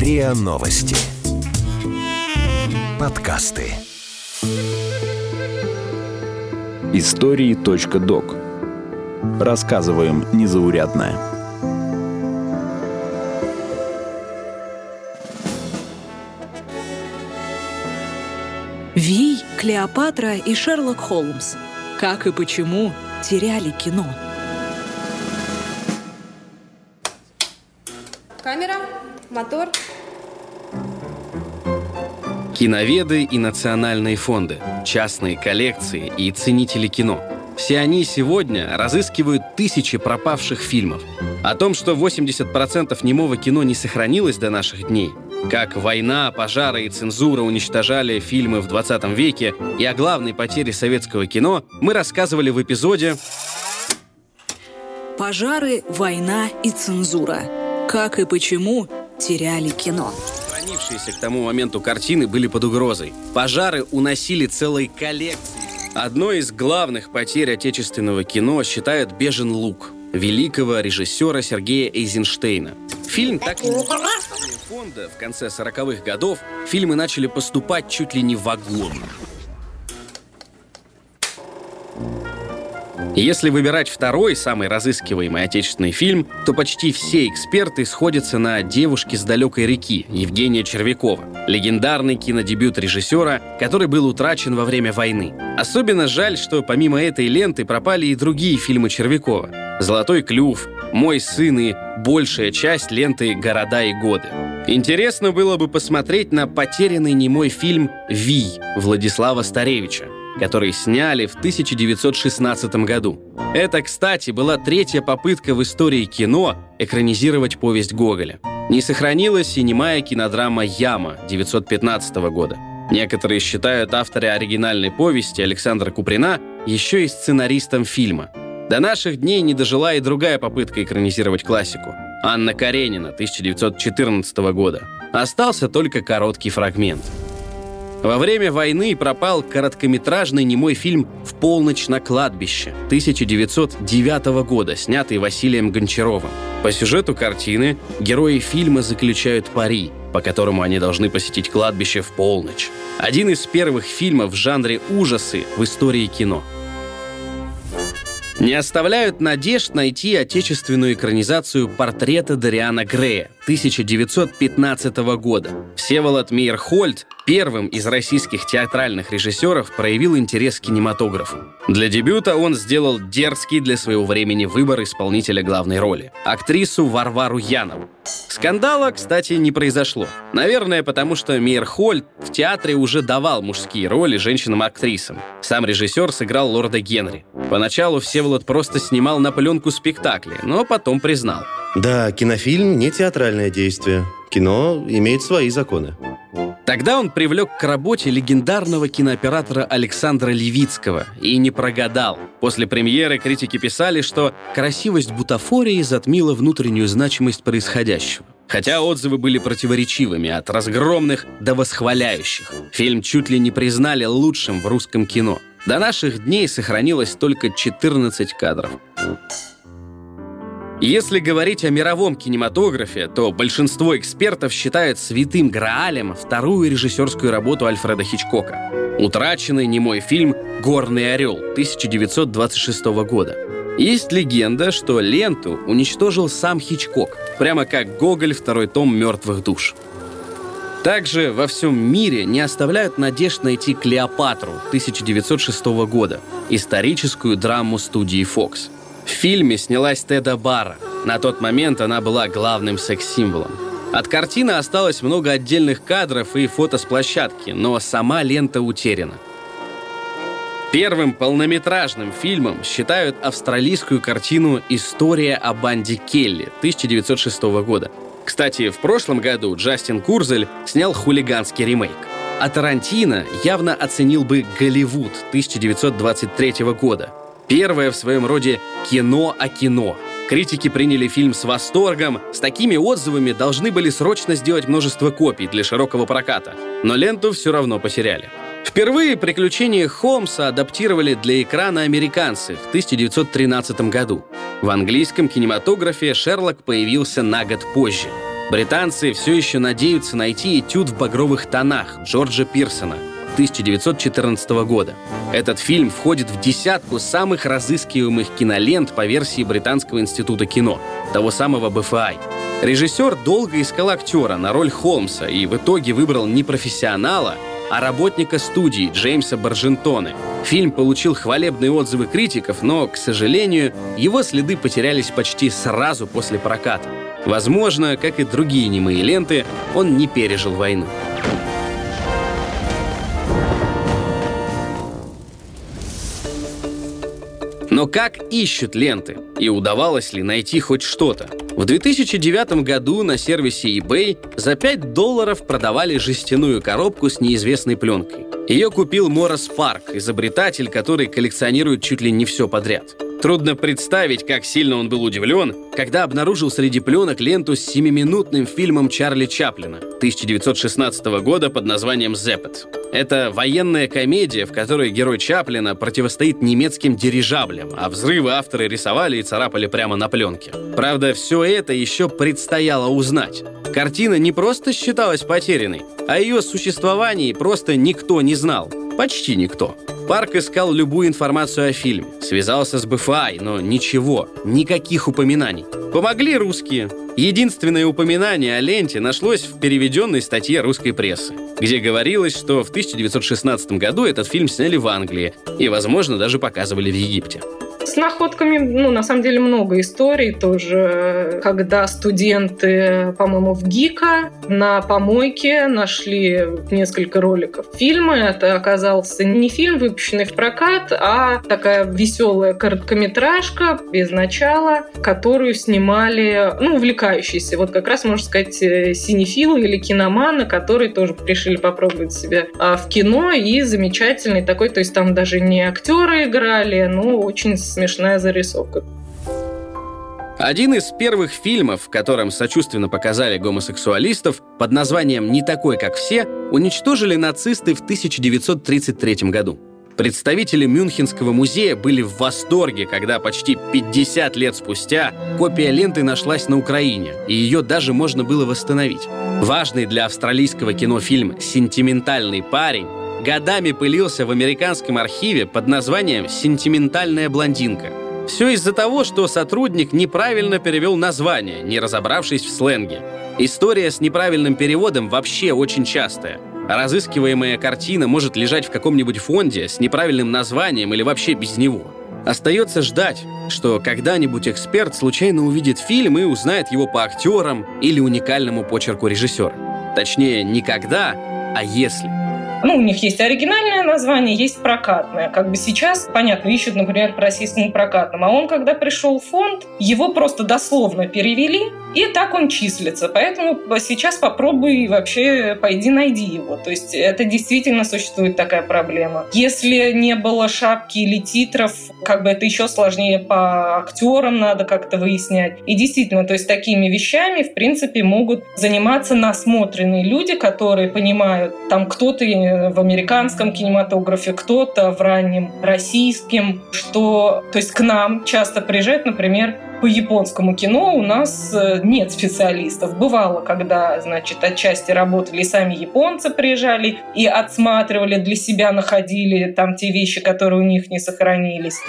РИА Новости. Подкасты. Истории .док. Рассказываем незаурядное. Вий, Клеопатра и Шерлок Холмс. Как и почему теряли кино. Камера, мотор. Киноведы и национальные фонды, частные коллекции и ценители кино. Все они сегодня разыскивают тысячи пропавших фильмов. О том, что 80% немого кино не сохранилось до наших дней, как война, пожары и цензура уничтожали фильмы в 20 веке и о главной потере советского кино мы рассказывали в эпизоде Пожары, война и цензура. Как и почему теряли кино. Сохранившиеся к тому моменту картины были под угрозой. Пожары уносили целые коллекции. Одной из главных потерь отечественного кино считают «Бежен лук» великого режиссера Сергея Эйзенштейна. Фильм так и не фонда в конце 40-х годов фильмы начали поступать чуть ли не в Если выбирать второй, самый разыскиваемый отечественный фильм, то почти все эксперты сходятся на «Девушке с далекой реки» Евгения Червякова. Легендарный кинодебют режиссера, который был утрачен во время войны. Особенно жаль, что помимо этой ленты пропали и другие фильмы Червякова. «Золотой клюв», «Мой сын» и большая часть ленты «Города и годы». Интересно было бы посмотреть на потерянный немой фильм «Вий» Владислава Старевича который сняли в 1916 году. Это, кстати, была третья попытка в истории кино экранизировать повесть Гоголя. Не сохранилась и немая кинодрама «Яма» 1915 года. Некоторые считают автора оригинальной повести Александра Куприна еще и сценаристом фильма. До наших дней не дожила и другая попытка экранизировать классику. Анна Каренина 1914 года. Остался только короткий фрагмент – во время войны пропал короткометражный немой фильм «В полночь на кладбище» 1909 года, снятый Василием Гончаровым. По сюжету картины герои фильма заключают пари, по которому они должны посетить кладбище в полночь. Один из первых фильмов в жанре ужасы в истории кино – не оставляют надежд найти отечественную экранизацию портрета Дариана Грея 1915 года. Всеволод Мейерхольд первым из российских театральных режиссеров проявил интерес к кинематографу. Для дебюта он сделал дерзкий для своего времени выбор исполнителя главной роли – актрису Варвару Янову. Скандала, кстати, не произошло. Наверное, потому что Мейерхольд в театре уже давал мужские роли женщинам-актрисам. Сам режиссер сыграл лорда Генри. Поначалу Всеволод просто снимал на пленку спектакли, но потом признал. Да, кинофильм не театральное действие. Кино имеет свои законы. Тогда он привлек к работе легендарного кинооператора Александра Левицкого и не прогадал. После премьеры критики писали, что красивость бутафории затмила внутреннюю значимость происходящего. Хотя отзывы были противоречивыми, от разгромных до восхваляющих. Фильм чуть ли не признали лучшим в русском кино. До наших дней сохранилось только 14 кадров. Если говорить о мировом кинематографе, то большинство экспертов считают святым Граалем вторую режиссерскую работу Альфреда Хичкока. Утраченный немой фильм «Горный орел» 1926 года. Есть легенда, что ленту уничтожил сам Хичкок, прямо как Гоголь второй том «Мертвых душ». Также во всем мире не оставляют надежд найти «Клеопатру» 1906 года, историческую драму студии Fox – в фильме снялась Теда Бара. На тот момент она была главным секс-символом. От картины осталось много отдельных кадров и фото с площадки, но сама лента утеряна. Первым полнометражным фильмом считают австралийскую картину «История о банде Келли» 1906 года. Кстати, в прошлом году Джастин Курзель снял хулиганский ремейк. А Тарантино явно оценил бы «Голливуд» 1923 года, Первое в своем роде кино о кино. Критики приняли фильм с восторгом. С такими отзывами должны были срочно сделать множество копий для широкого проката. Но ленту все равно потеряли. Впервые приключения Холмса адаптировали для экрана американцы в 1913 году. В английском кинематографе Шерлок появился на год позже. Британцы все еще надеются найти этюд в багровых тонах Джорджа Пирсона 1914 года. Этот фильм входит в десятку самых разыскиваемых кинолент по версии Британского института кино, того самого БФА. Режиссер долго искал актера на роль Холмса и в итоге выбрал не профессионала, а работника студии Джеймса Баржентоне. Фильм получил хвалебные отзывы критиков, но, к сожалению, его следы потерялись почти сразу после проката. Возможно, как и другие немые ленты, он не пережил войну. Но как ищут ленты? И удавалось ли найти хоть что-то? В 2009 году на сервисе eBay за 5 долларов продавали жестяную коробку с неизвестной пленкой. Ее купил Морас Парк, изобретатель, который коллекционирует чуть ли не все подряд. Трудно представить, как сильно он был удивлен, когда обнаружил среди пленок ленту с семиминутным фильмом Чарли Чаплина 1916 года под названием «Зеппет». Это военная комедия, в которой герой Чаплина противостоит немецким дирижаблям, а взрывы авторы рисовали и царапали прямо на пленке. Правда, все это еще предстояло узнать. Картина не просто считалась потерянной, а ее существовании просто никто не знал. Почти никто. Парк искал любую информацию о фильме, связался с БФА, но ничего, никаких упоминаний. Помогли русские. Единственное упоминание о ленте нашлось в переведенной статье русской прессы, где говорилось, что в 1916 году этот фильм сняли в Англии и, возможно, даже показывали в Египте. С находками, ну, на самом деле, много историй тоже. Когда студенты, по-моему, в ГИКа на помойке нашли несколько роликов фильма. Это оказался не фильм, выпущенный в прокат, а такая веселая короткометражка без начала, которую снимали, ну, увлекающиеся. Вот как раз, можно сказать, э, синефилы или киноманы, которые тоже решили попробовать себя а, в кино. И замечательный такой, то есть там даже не актеры играли, но очень смешная зарисовка. Один из первых фильмов, в котором сочувственно показали гомосексуалистов, под названием «Не такой, как все», уничтожили нацисты в 1933 году. Представители Мюнхенского музея были в восторге, когда почти 50 лет спустя копия ленты нашлась на Украине, и ее даже можно было восстановить. Важный для австралийского кино фильм «Сентиментальный парень» годами пылился в американском архиве под названием «Сентиментальная блондинка». Все из-за того, что сотрудник неправильно перевел название, не разобравшись в сленге. История с неправильным переводом вообще очень частая. Разыскиваемая картина может лежать в каком-нибудь фонде с неправильным названием или вообще без него. Остается ждать, что когда-нибудь эксперт случайно увидит фильм и узнает его по актерам или уникальному почерку режиссера. Точнее, не когда, а если. Ну, у них есть оригинальное название, есть прокатное. Как бы сейчас, понятно, ищут, например, по российскому прокатному. А он, когда пришел в фонд, его просто дословно перевели, и так он числится. Поэтому сейчас попробуй вообще пойди найди его. То есть это действительно существует такая проблема. Если не было шапки или титров, как бы это еще сложнее по актерам надо как-то выяснять. И действительно, то есть такими вещами, в принципе, могут заниматься насмотренные люди, которые понимают, там кто-то в американском кинематографе, кто-то в раннем российском, что, то есть к нам часто приезжают, например, по японскому кино у нас э, нет специалистов. Бывало, когда, значит, отчасти работали сами японцы приезжали и отсматривали для себя, находили там те вещи, которые у них не сохранились.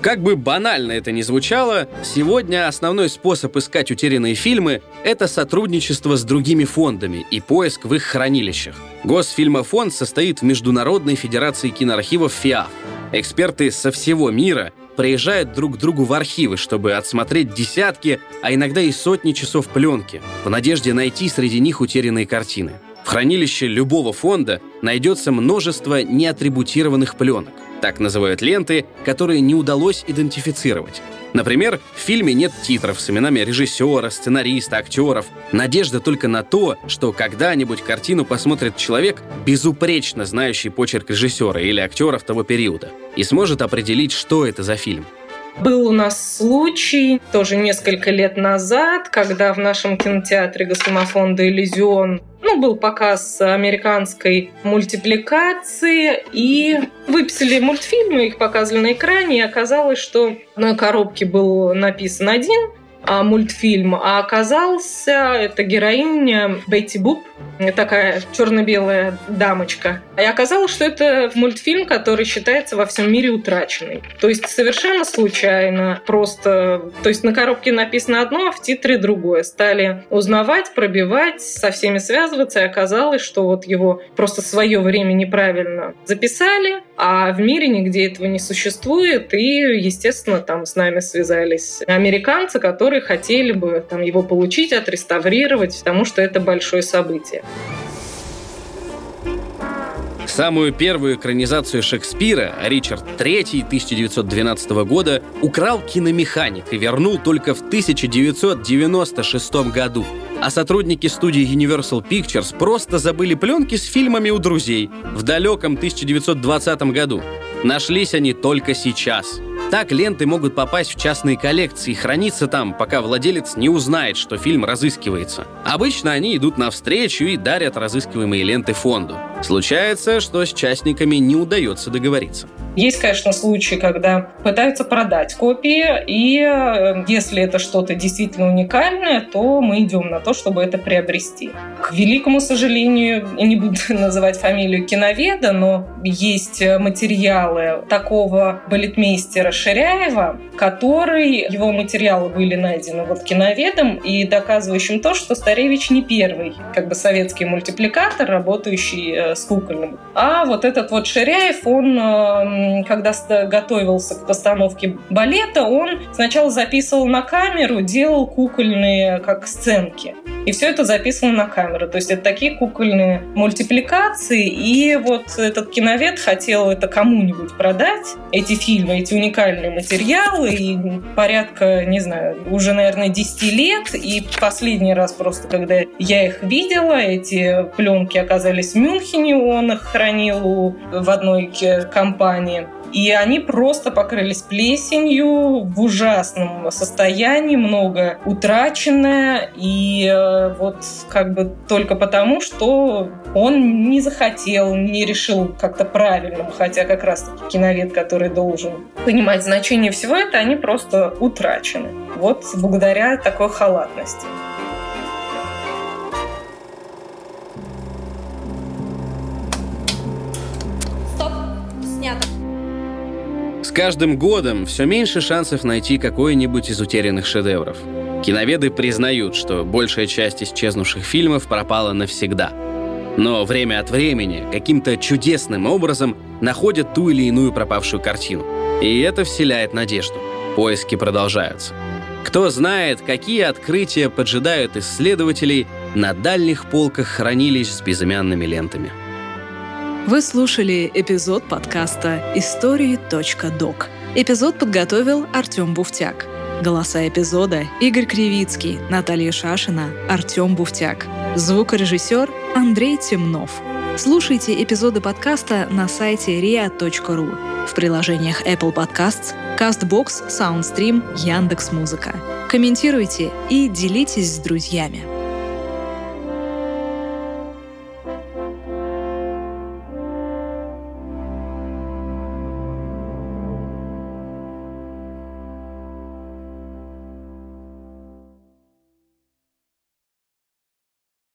Как бы банально это ни звучало, сегодня основной способ искать утерянные фильмы — это сотрудничество с другими фондами и поиск в их хранилищах. Госфильмофонд состоит в Международной Федерации киноархивов ФИА. Эксперты со всего мира приезжают друг к другу в архивы, чтобы отсмотреть десятки, а иногда и сотни часов пленки, в надежде найти среди них утерянные картины. Хранилище любого фонда найдется множество неатрибутированных пленок. Так называют ленты, которые не удалось идентифицировать. Например, в фильме нет титров с именами режиссера, сценариста, актеров. Надежда только на то, что когда-нибудь картину посмотрит человек, безупречно знающий почерк режиссера или актеров того периода, и сможет определить, что это за фильм. Был у нас случай тоже несколько лет назад, когда в нашем кинотеатре Госфильмофонда «Иллюзион» ну, был показ американской мультипликации, и выписали мультфильмы, их показывали на экране, и оказалось, что на коробке был написан один мультфильм, а оказался это героиня Бетти Буп, такая черно-белая дамочка. И оказалось, что это мультфильм, который считается во всем мире утраченный. То есть совершенно случайно, просто... То есть на коробке написано одно, а в титре другое. Стали узнавать, пробивать, со всеми связываться, и оказалось, что вот его просто свое время неправильно записали, а в мире нигде этого не существует, и, естественно, там с нами связались американцы, которые хотели бы там его получить, отреставрировать, потому что это большое событие. Самую первую экранизацию Шекспира Ричард III 1912 года украл киномеханик и вернул только в 1996 году. А сотрудники студии Universal Pictures просто забыли пленки с фильмами у друзей в далеком 1920 году. Нашлись они только сейчас. Так ленты могут попасть в частные коллекции и храниться там, пока владелец не узнает, что фильм разыскивается. Обычно они идут навстречу и дарят разыскиваемые ленты фонду. Случается, что с частниками не удается договориться. Есть, конечно, случаи, когда пытаются продать копии, и э, если это что-то действительно уникальное, то мы идем на то, чтобы это приобрести. К великому сожалению, не буду называть фамилию киноведа, но есть материалы такого балетмейстера Ширяева, который, его материалы были найдены вот киноведом и доказывающим то, что Старевич не первый как бы советский мультипликатор, работающий э, с кукольным. А вот этот вот Ширяев, он э, когда готовился к постановке балета, он сначала записывал на камеру, делал кукольные как сценки. И все это записано на камеру. То есть это такие кукольные мультипликации. И вот этот киновед хотел это кому-нибудь продать, эти фильмы, эти уникальные материалы. И порядка, не знаю, уже, наверное, 10 лет. И последний раз просто, когда я их видела, эти пленки оказались в Мюнхене, он их хранил в одной компании. И они просто покрылись плесенью в ужасном состоянии, много утраченное. И э, вот как бы только потому, что он не захотел, не решил как-то правильно, хотя как раз киновед, который должен понимать значение всего этого, они просто утрачены. Вот благодаря такой халатности. Каждым годом все меньше шансов найти какой-нибудь из утерянных шедевров. Киноведы признают, что большая часть исчезнувших фильмов пропала навсегда. Но время от времени каким-то чудесным образом находят ту или иную пропавшую картину. И это вселяет надежду. Поиски продолжаются. Кто знает, какие открытия поджидают исследователей на дальних полках хранилищ с безымянными лентами. Вы слушали эпизод подкаста «Истории.док». Эпизод подготовил Артем Буфтяк. Голоса эпизода — Игорь Кривицкий, Наталья Шашина, Артем Буфтяк. Звукорежиссер Андрей Темнов. Слушайте эпизоды подкаста на сайте ria.ru в приложениях Apple Podcasts, CastBox, SoundStream, Яндекс.Музыка. Комментируйте и делитесь с друзьями.